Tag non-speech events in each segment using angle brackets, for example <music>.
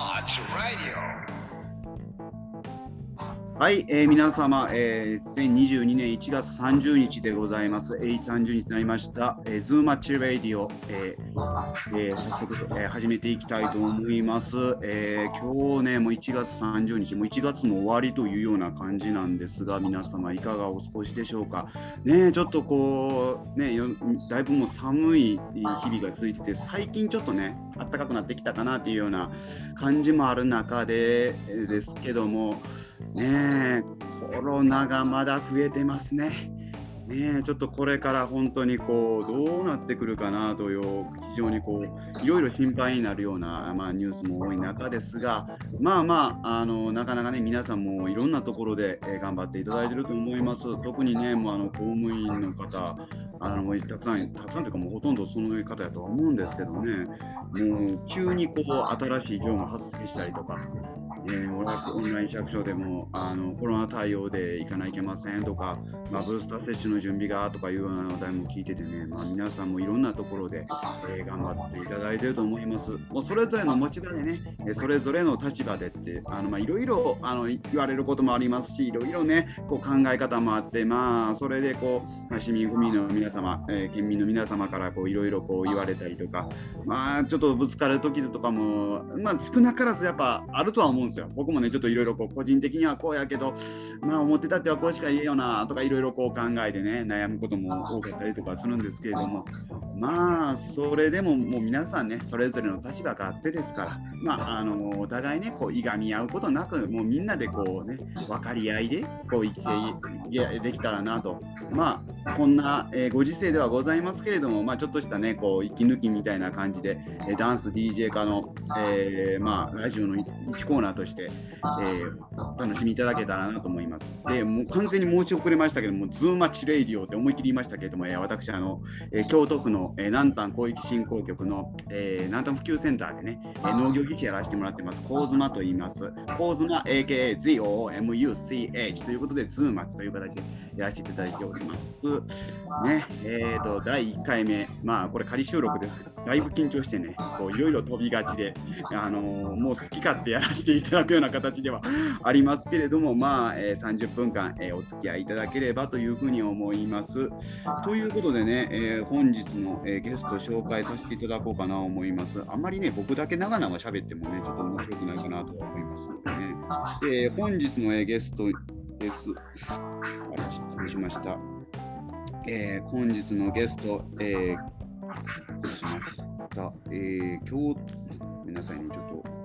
ZOO-MUCH Radio. はい、えー、皆様、えー、2022年1月30日でございます。えー、30日になりました、えー、 ZOO-MUCH Radio、えーえー、早速、えー、始めていきたいと思います。えー、今日ね、もう1月30日、もう1月の終わりというような感じなんですが、皆様いかがお過ごしでしょうか？ね、ちょっとこう、ね、だいぶもう寒い日々が続いてて、最近ちょっとね、暖かくなってきたかなっていうような感じもある中でですけども、ねコロナがまだ増えてますね。ねちょっとこれから本当にこうどうなってくるかなという非常にこういろいろ心配になるような、まあ、ニュースも多い中ですがまあまああのなかなかね皆さんもいろんなところで、え頑張っていただいてると思います特にねもうあの公務員の方あのたくさんたくさんというかもうほとんどその方やとは思うんですけどねもう急にこう新しい業務発生したりとかえー、オンライン借所でもあのコロナ対応で行かないけませんとか、まあ、ブースター接種の準備がとかいうような話題も聞いててね、まあ、皆さんもいろんなところで、えー、頑張っていただいていると思います。もうそれぞれの持ち場でね、それぞれの立場でってあの、まあ、いろいろあの言われることもありますし、いろいろね、こう考え方もあって、まあ、それでこう、まあ、市民、府民の皆様、えー、県民の皆様からこういろいろこう言われたりとか、まあ、ちょっとぶつかる時とかも、まあ、少なからずやっぱあるとは思うんですよ。僕もね、ちょっといろいろ個人的にはこうやけど、まあ、思ってたってはこうしか言えよなとかいろいろこう考えてね、悩むことも多かったりとかするんですけれども、まあ、それでももう皆さんね、それぞれの立場があってですから、まあ、あのお互いね、こういがみ合うことなく、もうみんなでこうね、分かり合いでこう生きてできたらなと、まあ、こんな、え、ご時世ではございますけれども、まあ、ちょっとしたね、こう息抜きみたいな感じで、えダンス DJ 化の、えー、まあ、ラジオの1コーナーとして、えー、楽しみいただけたらなと思います。で、もう完全に申し遅れましたけども、 ZOO-MUCH Radio って思い切り言いましたけれども、えー、私、あの、えー、京都府の、えー、南丹広域振興局の、えー、南丹普及センターでね、えー、農業技師やらせてもらってます、コウズマと言います。コウズマ AKA ZOO-MUCH ということで、 ZOO-MUCH という形でやらせていただいております。ね、えっ、ー、と、第1回目、まあ、これ仮収録ですけど、だいぶ緊張してね、こういろいろ飛びがちで、あのー、もう好き勝手やらせていただくような形ではありますけれども、まあ、えー、30分間、えー、お付き合いいただければというふうに思います。ということでね、えー、本日の、え、ゲスト紹介させていただこうかなと思います。あんまりね、僕だけ長々喋ってもね、ちょっと面白くないかなと思いますのでね。え、本日の、え、ゲストです。あ失礼しました。えー、本日のゲスト、えー、しました。えー、今日、ごめんなさいね、ちょっと。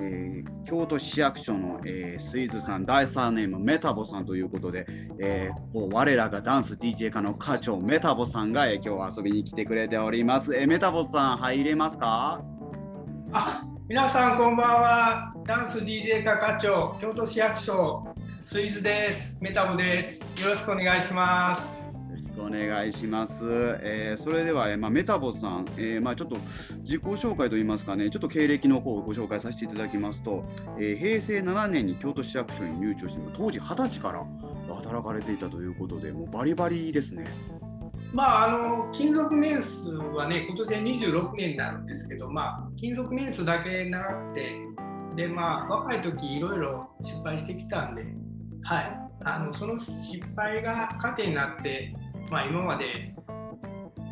えー、京都市役所の、えー、スイーツさん、第3ネームメタボさんということで、えー、我らがダンス DJ 課の課長メタボさんが、えー、今日遊びに来てくれております。えー、メタボさん、入れますか？あ皆さん、こんばんは。ダンス DJ 課課長、京都市役所、スイーツです。メタボです。よろしくお願いします。お願いします。えー、それでは、えー、まあ、メタボさん、えー、まあ、ちょっと自己紹介といいますかね、ちょっと経歴の方をご紹介させていただきますと、え平成7年に京都市役所に入庁して、当時20歳から働かれていたということで、もうバリバリですね。まあ、あの勤続年数はね、今年で26年になるんですけど、まあ、勤続年数だけ長くて、でまあ、若い時いろいろ失敗してきたんで、はい、あのその失敗が糧になって、まあ、今まで、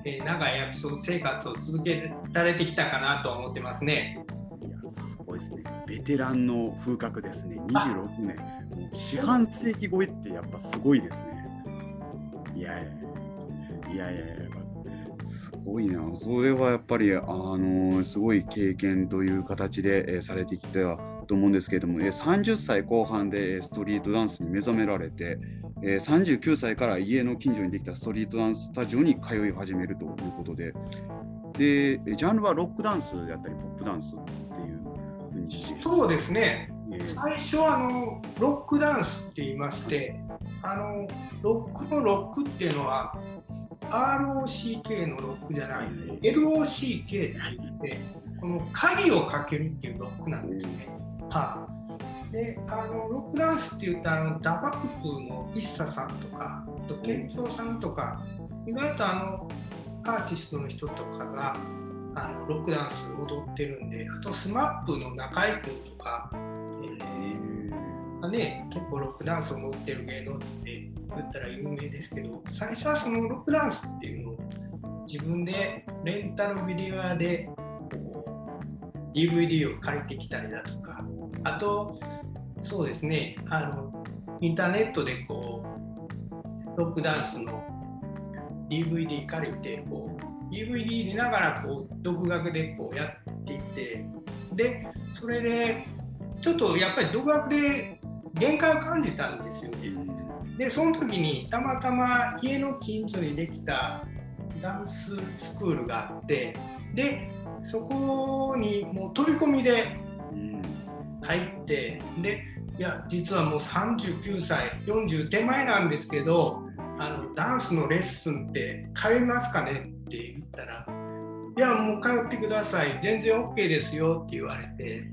えー、長い約束生活を続けられてきたかなと思ってますね。いやすごいですね。ベテランの風格ですね。26年。もう四半世紀超えってやっぱすごいですね。いやいやいやいやいやすごいな。それはやっぱり、あのー、すごい経験という形で、えー、されてきたと思うんですけれども、えー、30歳後半でストリートダンスに目覚められて、えー、39歳から家の近所にできたストリートダンススタジオに通い始めるということで、でジャンルはロックダンスであったり、ポップダンスっていうふうにそうですね、えー、最初はあのロックダンスって言いまして、あのロックのロックっていうのは、ROCK のロックじゃない、LOCK って言って、この鍵をかけるっていうロックなんですね。はあ。であのロックダンスって言ったらあのダバフプの ＩＳＳA さんとか健三さんとか意外とあのアーティストの人とかがあのロックダンス踊ってるんであと SMAP の中居君とか、えー。ね、結構ロックダンスを持ってる芸能人で言ったら有名ですけど最初はそのロックダンスっていうのを自分でレンタルビデオ屋で DVD を借りてきたりだとかあとそうですねあのインターネットでこうロックダンスの DVD 借りてこう DVD 見ながらこう独学でこうやっていってでそれでちょっとやっぱり独学で限界を感じたんですよね。でその時にたまたま家の近所にできたダンススクールがあってでそこにもう飛び込みで入ってでいや実はもう39歳40手前なんですけどあのダンスのレッスンって通いますかねって言ったらいやもう通ってください全然 OK ですよって言われて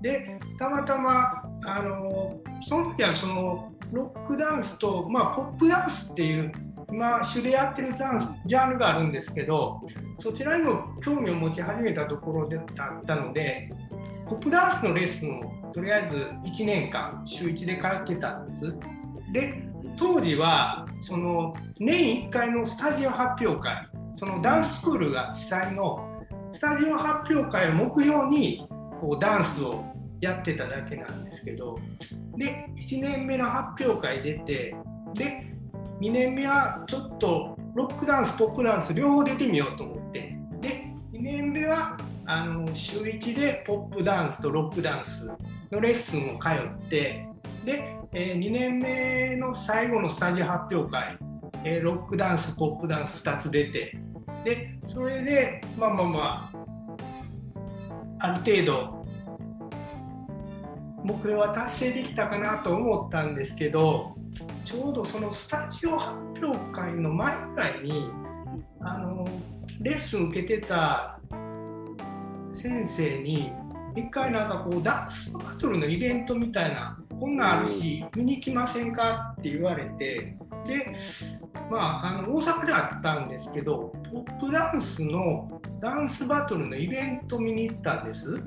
でたまたまあのその時はそのロックダンスと、まあ、ポップダンスっていう今主でやってるダンスジャンルがあるんですけどそちらにも興味を持ち始めたところだったのでポップダンスのレッスンをとりあえず1年間週1で通ってたんです。で当時はその年1回のスタジオ発表会そのダンススクールが主催のスタジオ発表会を目標にこうダンスをやってただけなんですけどで1年目の発表会出てで2年目はちょっとロックダンスポップダンス両方出てみようと思ってで2年目はあの週1でポップダンスとロックダンスのレッスンを通ってで、えー、2年目の最後のスタジオ発表会、えー、ロックダンスポップダンス2つ出てでそれでまあまあまあある程度目標は達成できたかなと思ったんですけどちょうどそのスタジオ発表会の前ぐらいにあのレッスン受けてた先生に一回なんかこうダンスバトルのイベントみたいなこんなんあるし見に来ませんか？って言われてでまああの大阪であったんですけどポップダンスのダンスバトルのイベント見に行ったんです。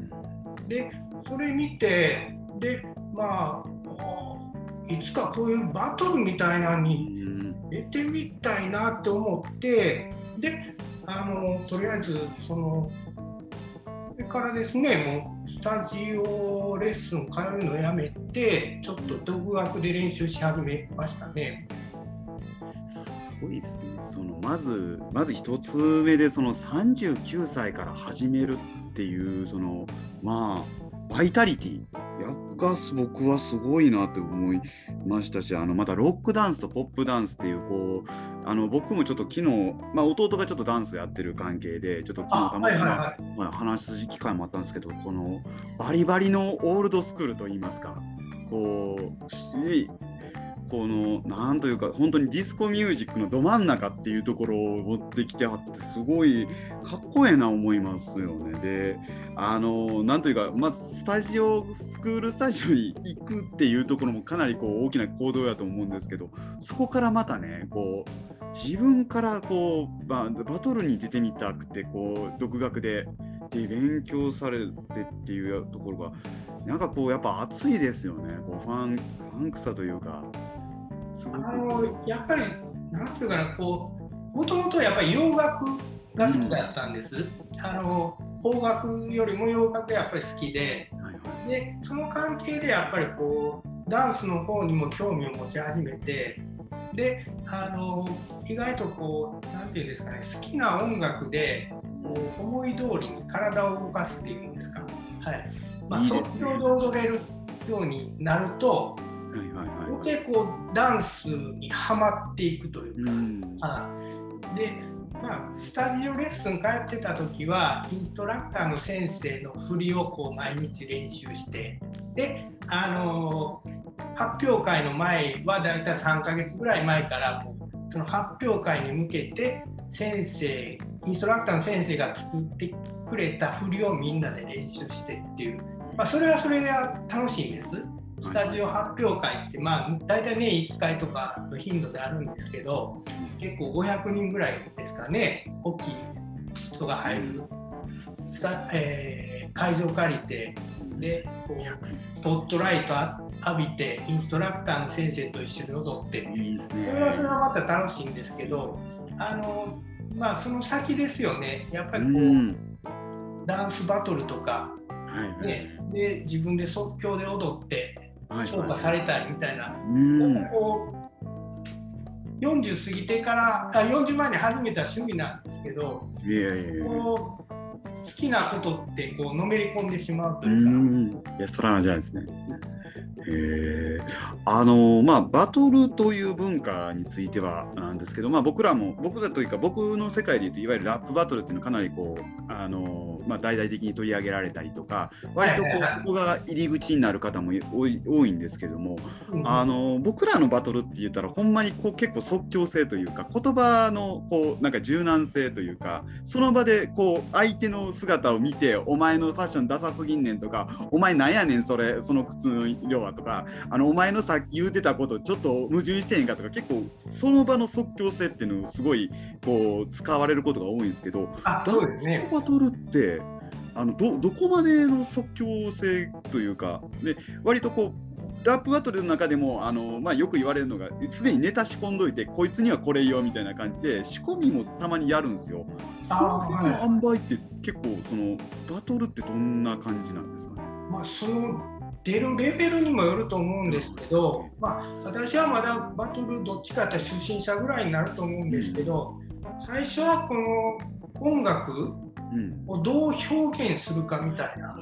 でそれ見てでまあいつかこういうバトルみたいなのに出てみたいなって思ってであのとりあえずそのそれからですねもうスタジオレッスン通うのやめてちょっと独学で練習し始めましたね。すごいですね。そのまずまず一つ目でその39歳から始めるっていうそのまあバイタリティーっぱ僕はすごいなって思いましたしあのまたロックダンスとポップダンスっていうこうあの僕もちょっと昨日、まあ、弟がちょっとダンスやってる関係でちょっと昨日たまたま、まあ、話す機会もあったんですけどこのバリバリのオールドスクールといいますかこうこのなんというか本当にディスコミュージックのど真ん中っていうところを持ってきてはってすごいかっこええな思いますよね。であのなんというかまずスタジオスクールスタジオに行くっていうところもかなりこう大きな行動やと思うんですけどそこからまたねこう自分からこう、まあ、バトルに出てみたくてこう独学でで勉強されてっていうところがなんかこうやっぱ熱いですよねこうファンファンクさというか。あのやっぱりなんていうかなこうもともとやっぱり洋楽が好きだったんです、うん、あの邦楽よりも洋楽がやっぱり好きで。はいはい、でその関係でやっぱりこうダンスの方にも興味を持ち始めて。であの意外とこう何て言うんですかね好きな音楽でこう思い通りに体を動かすっていうんですか、はい。まあ、即興で踊れるようになるとはいはいはい、余計こうダンスにはまっていくというか、うん、で、まあ、スタジオレッスン通ってた時はインストラクターの先生の振りをこう毎日練習してであの発表会の前はだいたい3ヶ月ぐらい前からもうその発表会に向けて先生インストラクターの先生が作ってくれた振りをみんなで練習してっていう、まあ、それはそれで楽しいんです。スタジオ発表会って、まあ、大体年1回とかの頻度であるんですけど結構500人ぐらいですかね大きい人が入る。スタ、えー会場借りてでこうスポットライト浴びてインストラクターの先生と一緒に踊って。それはそれはまた楽しいんですけどあのまあその先ですよね。やっぱりこう、うん。ダンスバトルとか、はいはい。ね、で自分で即興で踊ってはい評価されたいみたいな、うん。こう40過ぎてからあ40前に始めた趣味なんですけどいやいやいやこう好きなことってこうのめり込んでしまうとういうか。ん。いやそれはじゃないですね。へえあのまあバトルという文化についてはなんですけど、まあ、僕らも僕らというか僕の世界でいうといわゆるラップバトルっていうのはかなりこうあの、まあ、大々的に取り上げられたりとか割とこここが入り口になる方も多い多いんですけどもうん。あの僕らのバトルって言ったらほんまにこう結構即興性というか言葉のこうなんか柔軟性というかその場でこう相手の姿を見てお前のファッションダサすぎんねんとかお前なんやねんそれその靴の色はとかあのお前のさっき言うてたことちょっと矛盾してへんかとか結構その場の即興性っていうのをすごいこう使われることが多いんですけどあダンス。バトルってあのどどこまでの即興性というかで割とこうラップバトルの中でもあの、まあ、よく言われるのがすでにネタ仕込んどいてこいつにはこれよみたいな感じで仕込みもたまにやるんですよ。そのあー辺の塩梅って結構そのバトルってどんな感じなんですかね？まあ、その出るレベルにもよると思うんですけど、まあ、私はまだバトルどっちかって初心者ぐらいになると思うんですけど、最初はこの音楽うん。をどう表現するかみたいな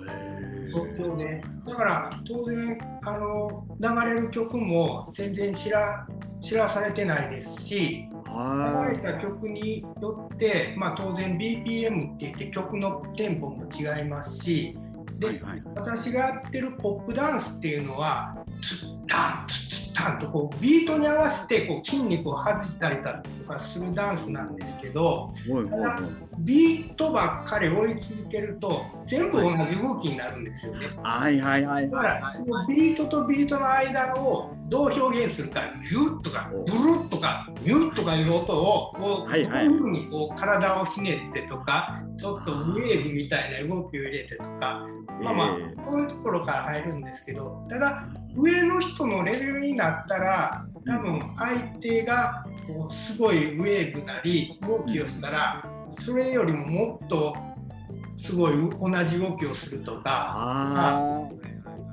即興でだから当然あの流れる曲も全然知ら知らされてないですし流はれた曲によって、まあ、当然 BPM って言って曲のテンポも違いますしで、いはいはい。私がやってるポップダンスっていうのはツッタンツッツッタンとこうビートに合わせてこう筋肉を外したりだとかするダンスなんですけどはいはいはい。ビートばっかり追い続けると全部同じ動きになるんですよね。はいはいはいだからそのビートとビートの間をどう表現するかギュッとかブルッとかニュッとかいう音をこうはいはい。どういうふうにこう体をひねってとかちょっとウェーブみたいな動きを入れてとかまあまあえーそういうところから入るんですけどただ上の人のレベルになったら多分相手がこうすごいウェーブなり動きをしたらそれよりももっとすごい同じ動きをするとかあ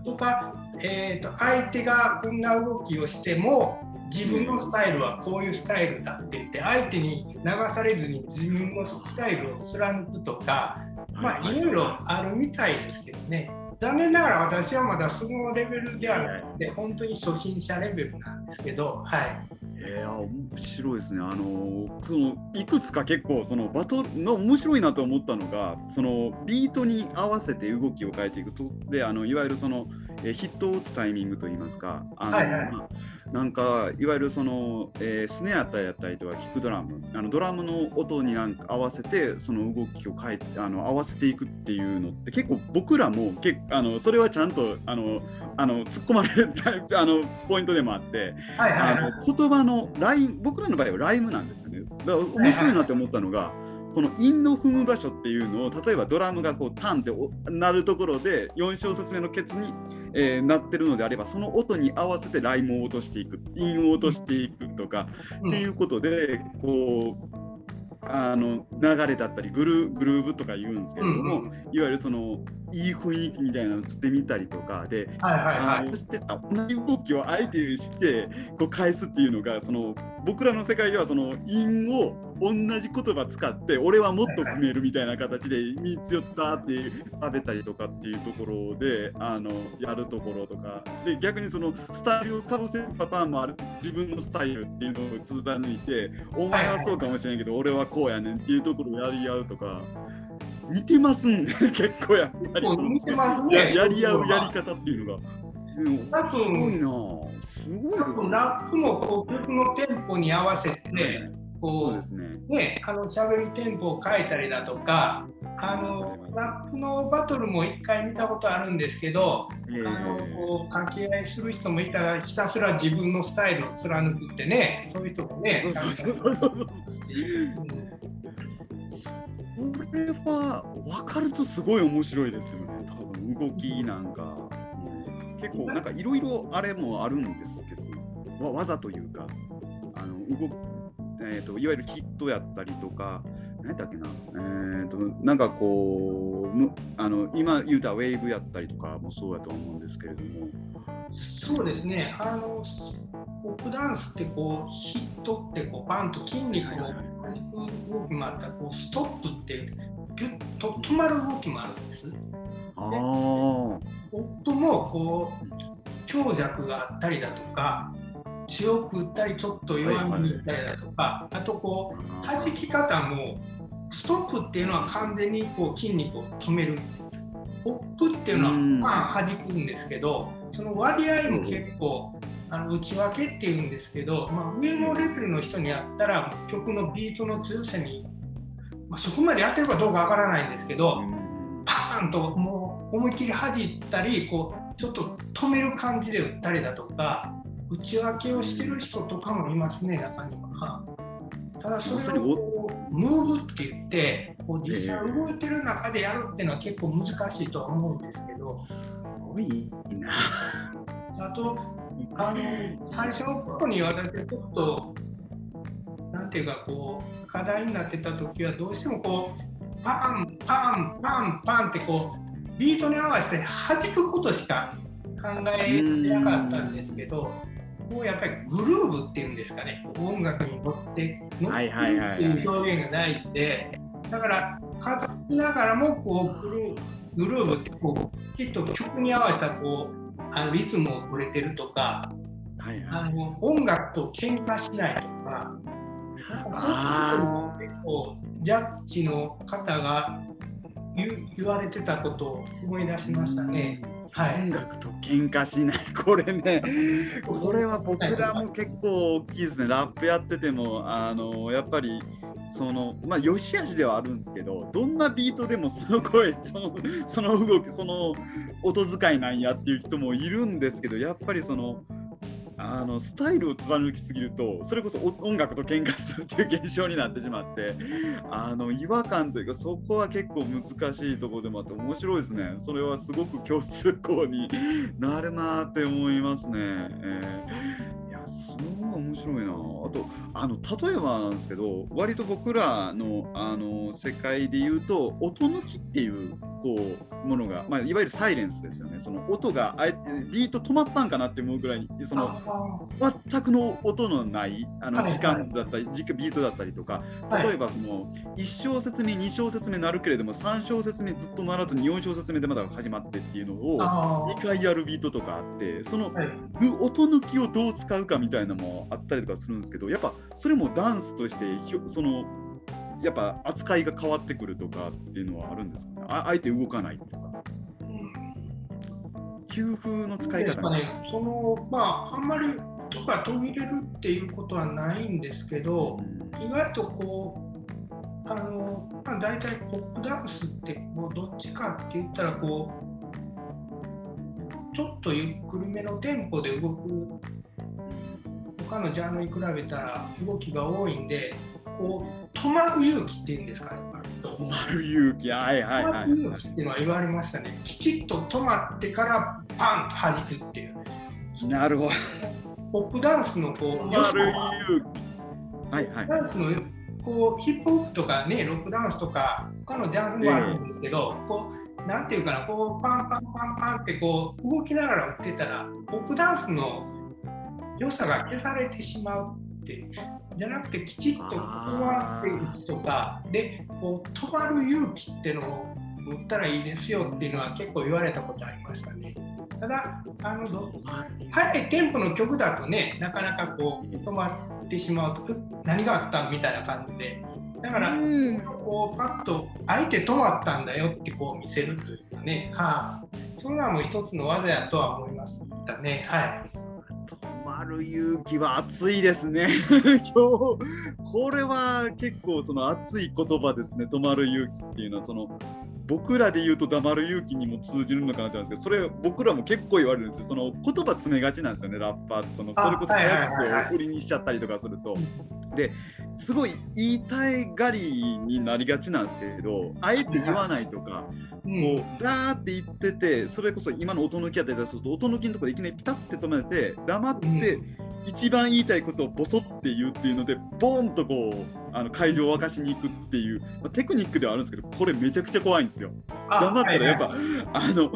とか、えー、と相手がこんな動きをしても自分のスタイルはこういうスタイルだって言って相手に流されずに自分のスタイルを貫くとかまあいろいろあるみたいですけどね。残念ながら私はまだそのレベルではなくて本当に初心者レベルなんですけどはいいや、面白いですね。あのそのいくつか結構そのバトルの面白いなと思ったのがそのビートに合わせて動きを変えていくとであのいわゆるその、えーヒットを打つタイミングといいますかあの、はいはいまあなんかいわゆるその、えースネアったりやったりとかキックドラムあのドラムの音になんか合わせてその動きを変えてあの合わせていくっていうのって結構僕らも結あのそれはちゃんとあのあの突っ込まれるタイプあのポイントでもあって。はいはいはいあの言葉のライン僕らの場合はライムなんですよね。だから面白いなって思ったのが、この韻の踏む場所っていうのを例えばドラムがこうタンってお鳴るところで4小節目のケツに、えー鳴ってるのであればその音に合わせてライムを落としていく韻を落としていくとか、うん。っていうことでこうあの流れだったりグルグルーブとか言うんですけれども、うんうんいわゆるそのいい雰囲気みたいなのをしてみたりとかではいはいあはい。のしてた同じ動きを相手にしてこう返すっていうのがその僕らの世界ではその韻を同じ言葉使って俺はもっと踏めるみたいな形で3つ寄ったっていう食べたりとかっていうところであのやるところとか。で逆にそのスタイルをかぶせるパターンもある自分のスタイルっていうのを貫いてお前はそうかもしれんけど俺はこうやねんっていうところをやり合うとか。似てますん。ね <laughs> 結構やっぱりその似てますね。ややり合うやり方っていうのが。うん多分すごいな。すごい多分ラップもこう曲のテンポに合わせて、ねそこううですね。ね、あの喋るテンポを変えたりだとかあのラップのバトルも一回見たことあるんですけど、えあのーこう掛け合いする人もいたらひたすら自分のスタイルを貫くってねそういう人もねそうそうそうそううんれは分かるとすごい面白いですよね、多分動きなんか。結構なんかいろいろあれもあるんですけど、わ技というか、あの動えーと、いわゆるヒットやったりとか、何だっけな、えーと、なんかこうむあの、今言うたウェーブやったりとかもそうやと思うんですけれども。そうですね、あのポップダンスってこうヒットってこうバンと筋肉を弾く動きもあったらこうストップってギュッと止まる動きもあるんです。あポップもこう強弱があったりだとか強く打ったりちょっと弱めに打ったりだとか、あとこう弾き方もストップっていうのは完全にこう筋肉を止める。ポップっていうのはパン弾くんですけどその割合も結構あの内訳っていうんですけど、まあ、上のレベルの人にやったら曲のビートの強さに、まあ、そこまでやってるかどうかわからないんですけどパーンともう思いっきり弾いたりこうちょっと止める感じで打ったりだとか内訳をしてる人とかもいますね中には。ただそれをこうムーブって言ってこう実際動いてる中でやるっていうのは結構難しいとは思うんですけど。すごいな。あとあの <laughs> 最初の頃に私ちょっとなんていうかこう課題になってた時はどうしてもこうパンパンパンパンってこうビートに合わせて弾くことしか考えてなかったんですけどもうやっぱりグルーブっていうんですかね。音楽に乗って乗っていう表現がないんでだから弾きながらもこうグルグルーブってこうきっと曲に合わせたこうあのリズムを取れてるとか、はいはい、あの音楽と喧嘩しないとか、結構ジャッジの方が言言われてたことを思い出しましたね。はい、音楽と喧嘩しない、これね、<laughs> これは僕らも結構大きいですね、ラップやってても、あのやっぱりそのまあ良し悪しではあるんですけどどんなビートでもその声そのその動きその音遣いなんやっていう人もいるんですけどやっぱりそのあのスタイルを貫きすぎるとそれこそ音楽と喧嘩するっていう現象になってしまってあの違和感というかそこは結構難しいところでもあって面白いですねそれはすごく共通項になるなって思いますね。えー、いやその面白いな。あとあの例えばなんですけど割と僕らのあの世界で言うと音抜きっていうこうものが、まあ、いわゆるサイレンスですよね。その音があえてビート止まったんかなって思うぐらいにその全くの音のないあの時間だったり、はい、ビートだったりとか例えばその1小節目2小節目なるけれども3小節目ずっとならずに4小節目でまだ始まってっていうのを2回やるビートとかあってその、音抜きをどう使うかみたいなのもあったりとかするんですけどやっぱそれもダンスとしてそのやっぱ扱いが変わってくるとかっていうのはあるんですかねああえて動かないとか。給付の使い方ね、そのまああんまり音が途切れるっていうことはないんですけど、うん、意外とこうあの、まあ、大体ポップダンスってもうどっちかって言ったらこうちょっとゆっくりめのテンポで動く他のジャンルに比べたら動きが多いんでこう止まる勇気っていうんですかね。止まる勇気、はいはいはい。勇気っていうのは言われましたね。きちっと止まってからパンと弾くっていう。なるほど。ポップダンスのこう、止まる勇気。はいはい。ダンスのこうヒップホップとかね、ロックダンスとか、他のジャンルもあるんですけど、えー、こうなんていうかな、こうパンパンパンパンってこう動きながら打ってたら、ポップダンスの良さが消されてしまうってじゃなくてきちっとこわっていくとかでこう止まる勇気っていうのを持ったらいいですよっていうのは結構言われたことありましたね。ただあの速いテンポの曲だとねなかなかこう止まってしまうと何があったみたいな感じで。だから、こうパッと相手止まったんだよってこう見せるというかね、はあ、そんなも一つの技やとは思いますね。はいる勇気は熱いですね。<laughs> 今日これは結構その熱い言葉ですね。止まる勇気っていうのはその僕らで言うと黙る勇気にも通じるのかなって思うんですけど、それ僕らも結構言われるんですよ。その言葉詰めがちなんですよね、ラッパーって。そのそれこそ早く売りにしちゃったりとかすると。ですごい言いたいがりになりがちなんですけどあえて言わないとか、うこうダーって言っててそれこそ今の音抜きやったりすると音抜きのところでいきなりピタッて止めて黙って一番言いたいことをボソって言うっていうのでボーンとこうあの会場を沸かしに行くっていう、まあ、テクニックではあるんですけどこれめちゃくちゃ怖いんですよ。黙ったらやっぱ、あの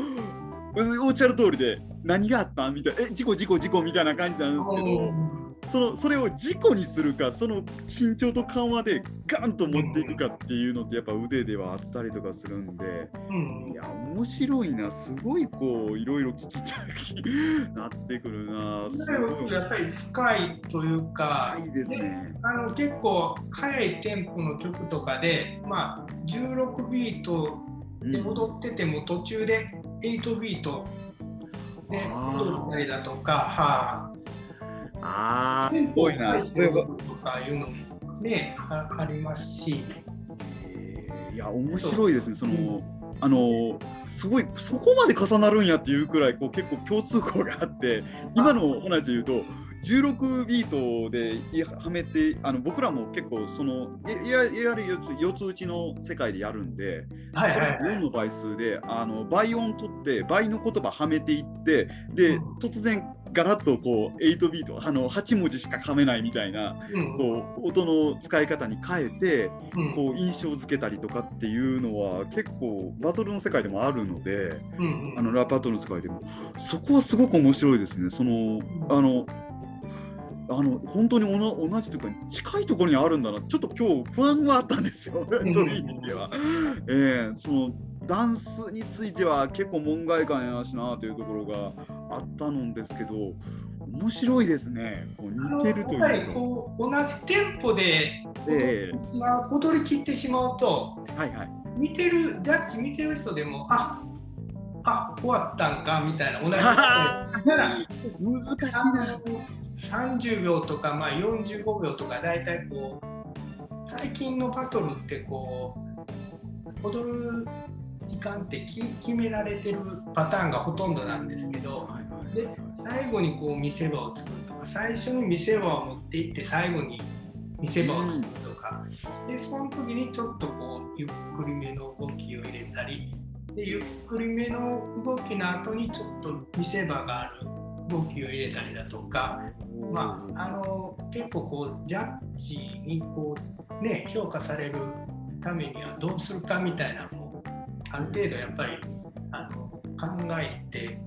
おっしゃる通りで何があった？みたいなえ事故事故事故みたいな感じなんですけど。そのそれを事故にするかその緊張と緩和でガンと持っていくかっていうのってやっぱ腕ではあったりとかするんで、うん。いや面白いな。すごいこういろいろ聞きたいなってくるな。すごい。やっぱり深いというか、深いですね。あの結構速いテンポの曲とかで、まあ、16ビートでうん踊ってても途中で8ビートで踊ったりだとか、はあー。テンポをすごいなそれはとかいうのもねあありますし、えー。いや面白いですねそのあのすごいそこまで重なるんやっていうくらいこう結構共通項があって今の話で言うと16ビートでいはめてあの僕らも結構そのいいやいわゆる四つ四つ打ちの世界でやるんで、はいはいそれ4の倍数であの倍音取って倍の言葉はめていってでうん。突然ガラッとこう8ビートあの8文字しかはめないみたいなうん。こう音の使い方に変えてうん。こう印象付けたりとかっていうのは結構バトルの世界でもあるのであのラップバトルの世界でも。そこはすごく面白いですね。そのあのあの本当に同じというか近いところにあるんだな。ちょっと今日不安はあったんですよ。<laughs> そういう意味では。ええそのダンスについては結構門外漢やしなというところがあったのですけど面白いですねこう似てるという。こう同じテンポで踊り切ってしまうとはいはい。見てるジャッジ見てる人でもああ終わったんかみたいな同じ <laughs> 難しいあな。の30秒とか、まあ、45秒とか大体こう最近のバトルってこう踊る時間ってき決められてるパターンがほとんどなんですけどで最後にこう見せ場を作るとか最初に見せ場を持っていって最後に見せ場を作るとか、でその時にちょっとこうゆっくりめの動きを入れたりでゆっくりめの動きの後にちょっと見せ場がある動きを入れたりだとか、まあ、あの結構こうジャッジにこう、ね、評価されるためにはどうするかみたいなのもある程度やっぱりあの考えて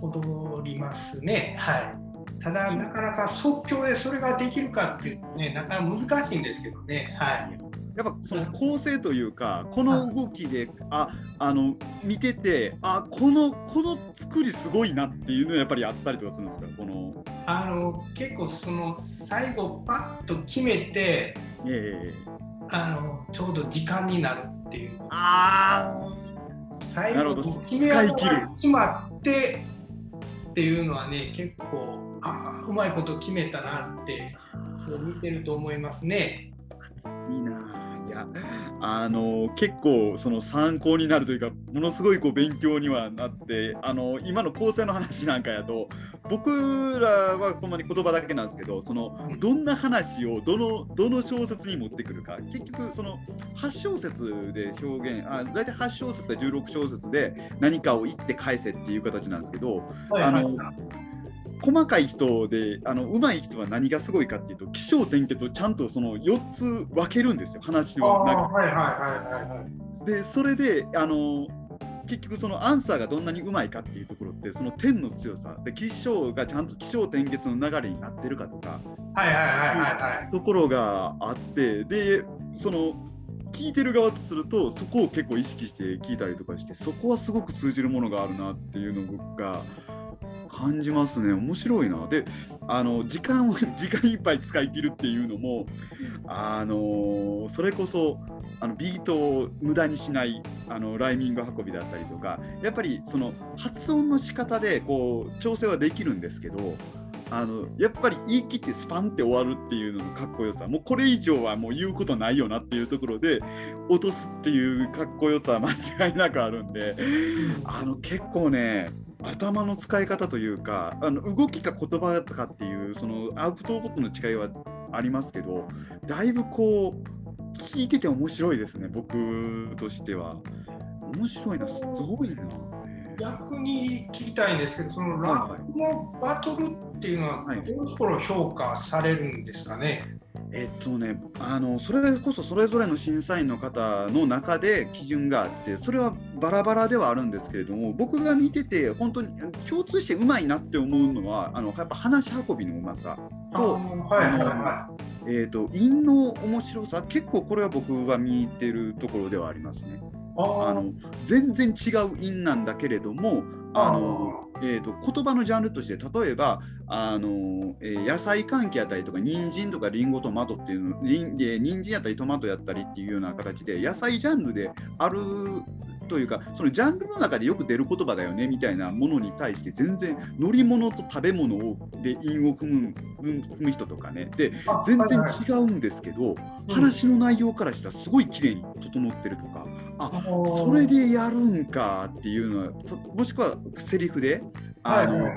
踊りますね。はい。ただ、なかなか即興でそれができるかっていうとね、なかなか難しいんですけどね。はい。やっぱその構成というかこの動きでああの見ててあこのこの作りすごいなっていうのはやっぱりあったりとかするんですか？この。あの結構その最後パッと決めてええ。あのちょうど時間になるっていう。あ最なるほど。後決め技使い切るが決まってっていうのはね結構あうまいこと決めたなって見てると思いますね。いいないやあの結構その参考になるというかものすごいこう勉強にはなってあの今の構成の話なんかやと僕らはほんまに言葉だけなんですけどそのうん。どんな話をどのどの小説に持ってくるか結局その8小節で表現あ大体8小節か16小節で何かを言って返せっていう形なんですけどあの細かい人であの上手い人は何がすごいかっていうと起承転結をちゃんとその4つ分けるんですよ話あの中はいはいはいはいはい。でそれであの結局そのアンサーがどんなにうまいかっていうところってその点の強さで起承がちゃんと起承転結の流れになってるかとかはいはいはいはいはい。ところがあってでその聞いてる側とするとそこを結構意識して聞いたりとかしてそこはすごく通じるものがあるなっていうのが感じますね。面白いな。であの時間を <laughs> 時間いっぱい使い切るっていうのもあのそれこそあのビートを無駄にしないあのライミング運びだったりとかやっぱりその発音の仕方でこう調整はできるんですけどあのやっぱり言い切ってスパンって終わるっていうののかっこよさもうこれ以上はもう言うことないよなっていうところで落とすっていうかっこよさは間違いなくあるんであの結構ね頭の使い方というかあの動きか言葉かっていうそのアウトプットの違いはありますけどだいぶこう聞いてて面白いですね僕としては。面白いなすごいな。逆に聞きたいんですけどそのラップのバトルっていうのはどういうところ評価されるんですかね、えっとね、あのそれこそそれぞれの審査員の方の中で基準があってそれはバラバラではあるんですけれども僕が見てて本当に共通してうまいなって思うのはあのやっぱ話し運びのうまさとえと韻の面白さ結構これは僕が見てるところではありますね。あの全然違う韻なんだけれどもあのえーと、言葉のジャンルとして例えばあの、えー、野菜関係やったりとか人参とかりんごトマトっていうのりん人参やったりトマトやったりっていうような形で野菜ジャンルであるというかそのジャンルの中でよく出る言葉だよねみたいなものに対して全然乗り物と食べ物をで韻を踏む踏む人とかね。で全然違うんですけど、話の内容からしたらすごい綺麗に整ってるとかあそれでやるんかっていうのはもしくはセリフであの、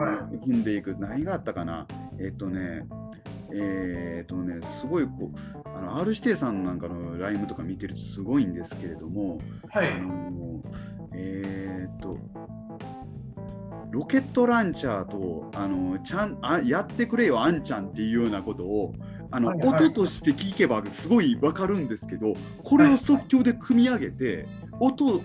踏んでいく何があったかな。えっとねえー、っとね、すごいこう、あの R 指定さんなんかのライブとか見てるとすごいんですけれども、はい、あのえー、っと、ロケットランチャーとあのちゃんあやってくれよ、あんちゃんっていうようなことをあの、はいはい、音として聞けばすごい分かるんですけど、これを即興で組み上げて、音を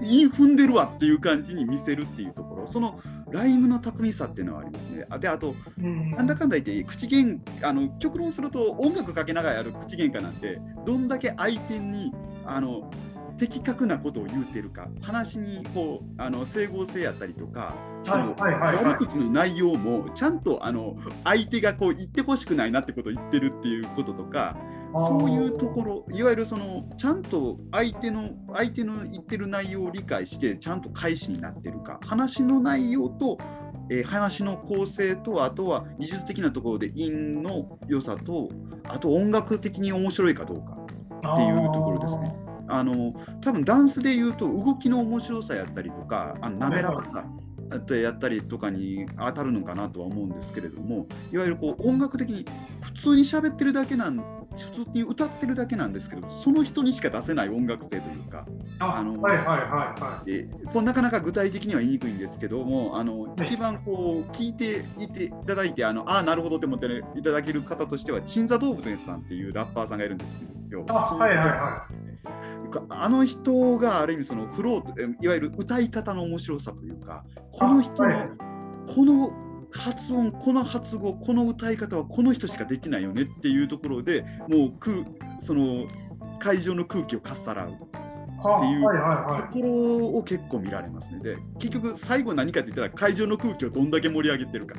イン踏んでるわっていう感じに見せるっていうところそのライムの巧みさっていうのはありますね。であと、なんだかんだ言って口喧あの極論すると音楽かけながらやる口喧嘩なんてどんだけ相手にあの的確なことを言うてるか話にこうあの整合性やったりとか、悪口の内容もちゃんとあの相手がこう言ってほしくないなってことを言ってるっていうこととかそういうところいわゆるそのちゃんと相手の相手の言ってる内容を理解してちゃんと返しになってるか話の内容とえー、話の構成とあとは技術的なところで韻の良さとあと音楽的に面白いかどうかっていうところですね。あの多分ダンスで言うと動きの面白さやったりとかあの滑らかさってやったりとかに当たるのかなとは思うんですけれどもいわゆるこう音楽的に普通に喋ってるだけなん普通に歌ってるだけなんですけどその人にしか出せない音楽性というかあのはいはいはいはい。えこうなかなか具体的には言いにくいんですけどもあの、一番こう聞いていていただいてあのあなるほどって思って、いただける方としては鎮座動物さんっていうラッパーさんがいるんですよ。あはいはいはいあの人がある意味そのフローいわゆる歌い方の面白さというかこの人の、はい、この発音この発語この歌い方はこの人しかできないよねっていうところでもう空その会場の空気をかっさらう。っていうところを結構見られますね。で結局最後何かって言ったら会場の空気をどんだけ盛り上げてるか。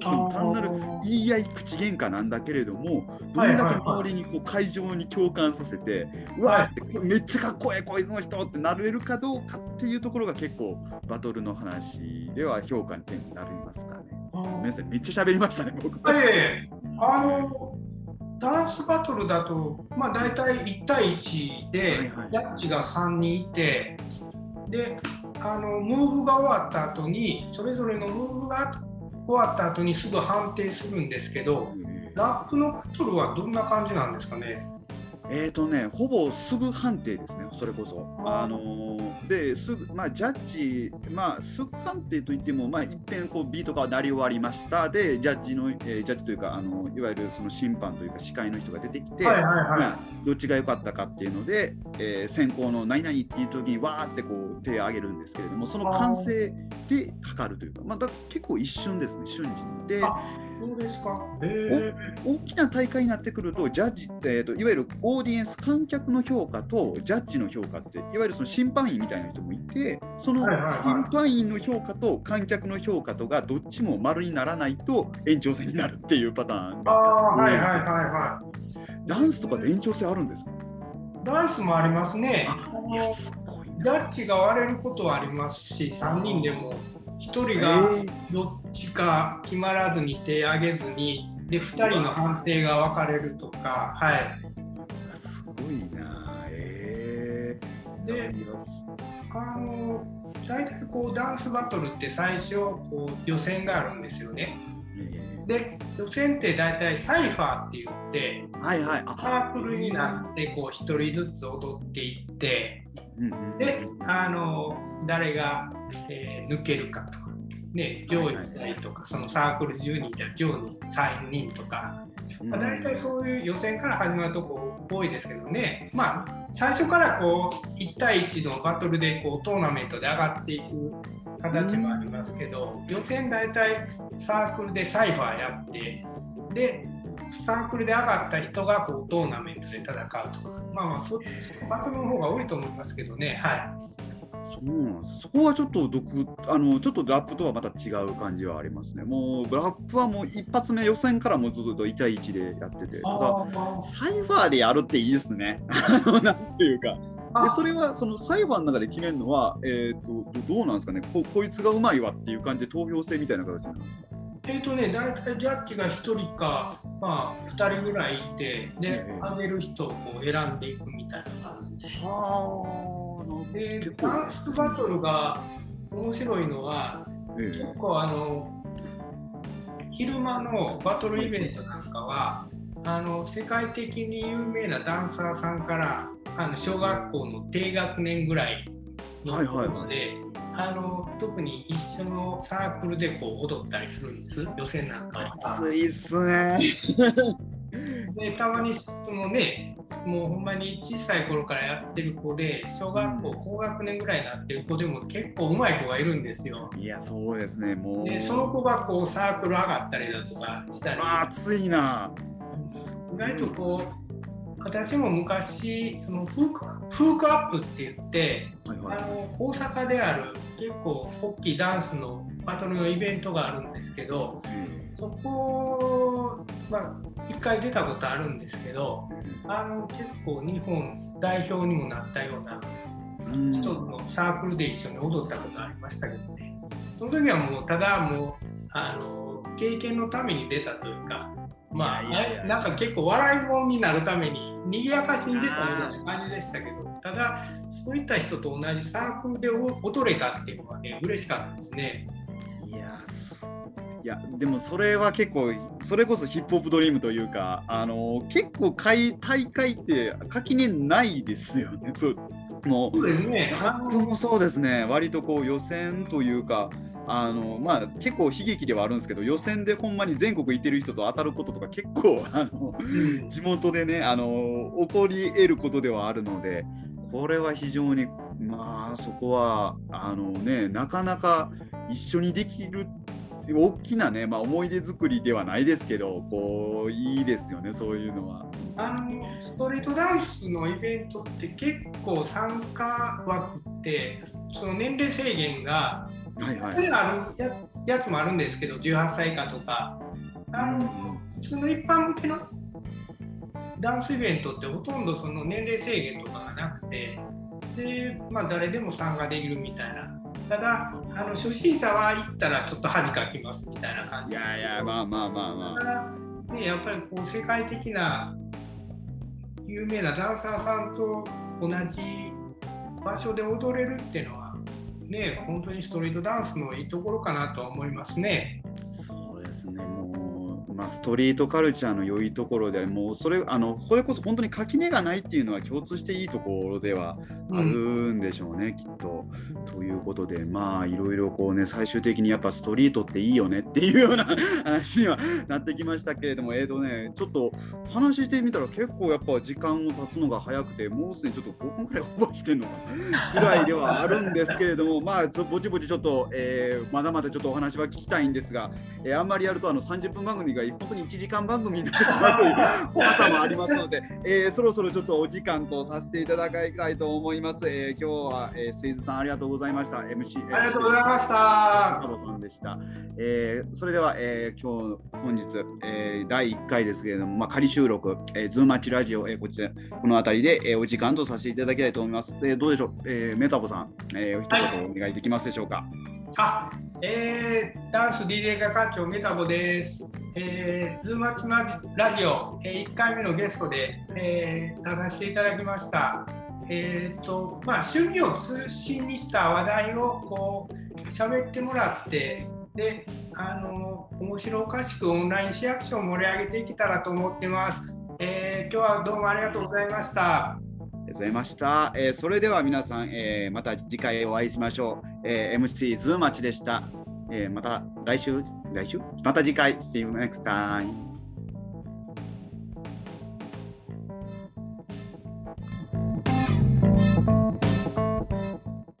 単なる言い合い口喧嘩なんだけれどもどんだけ周りにこう会場に共感させて、うわーってめっちゃかっこいいこいつの人ってなれるかどうかっていうところが結構バトルの話では評価に点になりますかね。ごめんなさいめっちゃ喋りましたね僕。ええー、あのダンスバトルだと、まあ、大体1対1で、ジャッジが3人いて、であのムーブが終わった後にそれぞれのムーブが終わった後にすぐ判定するんですけど、ラップのバトルはどんな感じなんですかね？えーとね、ほぼすぐ判定ですね、それこそ。あのー、ですぐ、まあ、ジャッジ、まあ、すぐ判定といっても、まあ、いっぺんこうビートが鳴り終わりましたで、ジャッジの、えー、ジャッジというか、あのいわゆるその審判というか、司会の人が出てきて、はいはいはいまあ、どっちが良かったかっていうので、えー、先行の何々っていう時に、わーってこう手を挙げるんですけれども、その完成で測るというか、まあ、だ結構一瞬ですね、瞬時で。そうですか、大きな大会になってくると、ジャッジ、えーと、いわゆるオーディエンス、観客の評価とジャッジの評価って、いわゆるその審判員みたいな人もいて、その審判員の評価と観客の評価とがどっちも丸にならないと延長戦になるっていうパターンあはいはいはいはい。ダンスとかで延長戦あるんですか？ダンスもありますね。ジャッジが割れることはありますし、3人でも1人がどっちか決まらずに手挙げずにで2人の判定が分かれるとかはい。すごいな。えー、であの大体こうダンスバトルって最初こう予選があるんですよね。で予選って大体サイファーって言ってはいはい。サークルになってこう一人ずつ踊っていってであの誰が、えー抜けるかとか、ね、上位2人とかそのサークル10人じゃ上位3人とか、まあ、大体そういう予選から始まるとこ多いですけどね、まあ、最初からこう1対1のバトルでこうトーナメントで上がっていく形もありますけど、予選大体サークルでサイファーやってでサークルで上がった人がこうトーナメントで戦うとか、まあまあそバトルの方が多いと思いますけどね、はい。そうなんです。そこはちょっと独あのちょっとラップとはまた違う感じはありますね。もうラップはもう一発目予選からもうずっと1対1でやってて、ただサイファーでやるっていいですね。<laughs> なんていうか。でそれはそのサイファーの中で決めるのは、えー、とどどうなんですかねこ、こいつがうまいわっていう感じで投票制みたいな形なんですか？えっ、とね、大体ジャッジが1人か、まあ、2人ぐらいいて、でええ、あげる人をこう選んでいくみたいな感じ。はあ、で。でダンスバトルが面白いのは、え結構あの、昼間のバトルイベントなんかは、あの世界的に有名なダンサーさんからあの小学校の低学年ぐらいのはいはいので、あの特に一緒のサークルでこう踊ったりするんです予選なんかは。熱いっすね。でたまにそのねもうほんまに小さい頃からやってる子で小学校高学年ぐらいになってる子でも結構うまい子がいるんですよ。いや、そうですね、もう。でその子がこうサークル上がったりだとかしたりあ熱いな。意外とこう私も昔そのフークフークアップって言ってはいはい。あの大阪である結構大きいダンスのバトルのイベントがあるんですけどそこまあ一回出たことあるんですけどあの結構日本代表にもなったようなうん。人のサークルで一緒に踊ったことありましたけどね。その時はもうただもうあの経験のために出たというかまあいやいやなんか結構笑い物になるために賑やかしに出たみたいな感じでしたけどただそういった人と同じサークルで踊れたっていうのはね嬉しかったですね。いやいやでもそれは結構それこそヒップホップドリームというかあの結構会大会って垣根ないですよね。そう。もうそうですね。ラップもそうですね。割とこう予選というかあのまあ結構悲劇ではあるんですけど予選でほんまに全国行ってる人と当たることとか結構 <laughs> あのうん地元でねあの起こり得ることではあるのでこれは非常にまあそこはあのねなかなか一緒にできる大きなね、まあ、思い出作りではないですけどこういいですよねそういうのは。あのストリートダンスのイベントって結構参加枠ってその年齢制限がはいはい。これあるややつもあるんですけど18歳以下とか。あの普通の一般向けのダンスイベントってほとんどその年齢制限とかがなくてで、まあ、誰でも参加できるみたいな。ただあの初心者は行ったらちょっと恥かきますみたいな感いじです。やいやまあまあまあまただ、ね、やっぱりこう世界的な有名なダンサーさんと同じ場所で踊れるっていうのはね本当にストリートダンスのいいところかなとは思いますね。そうですねもう、まあ、ストリートカルチャーの良いところでもうそれあのそれこそ本当に垣根がないっていうのは共通していいところではあるんでしょうね、きっと。ということでまあいろいろこうね最終的にやっぱストリートっていいよねっていうような <laughs> 話にはなってきましたけれどもえーとねちょっと話してみたら結構やっぱ時間を経つのが早くてもうすでにちょっと5分くらいオーバーしてるのぐらいではあるんですけれども <laughs> まあちょぼちぼちちょっと、えーまだまだちょっとお話は聞きたいんですが、えーあんまりやるとあの30分番組が本当に1時間番組になってしまうという <laughs> 怖さもありますので、えーそろそろちょっとお時間とさせていただきたいと思います。えー今日は、えー、せいずさんありがとうございました。MC、えーありがとうございまし加た。藤さんでした。えーそれでは、えー今日本日、えー第1回ですけれども、まあ、仮収録、えー、ズームマッチラジオ、えーこちらこの辺りで、えーお時間とさせていただきたいと思います。えーどうでしょう、えーメタボさん、えー、一言お願いできますでしょうか？あ、えー、ダンス DJ 画家長メタボです。えー、ズームアッチマジラジオ、えー、1回目のゲストで、えー、出させていただきました。えーとまあ、趣味を中心にした話題をこう喋ってもらってであの面白おかしくオンライン市役所を盛り上げていけたらと思ってます。えー、今日はどうもありがとうございました。ありがとうございました。えー、それでは皆さん、えー、また次回お会いしましょう。えー、MC ズーマチでした。えー、また来週、来週？また次回。See you next time.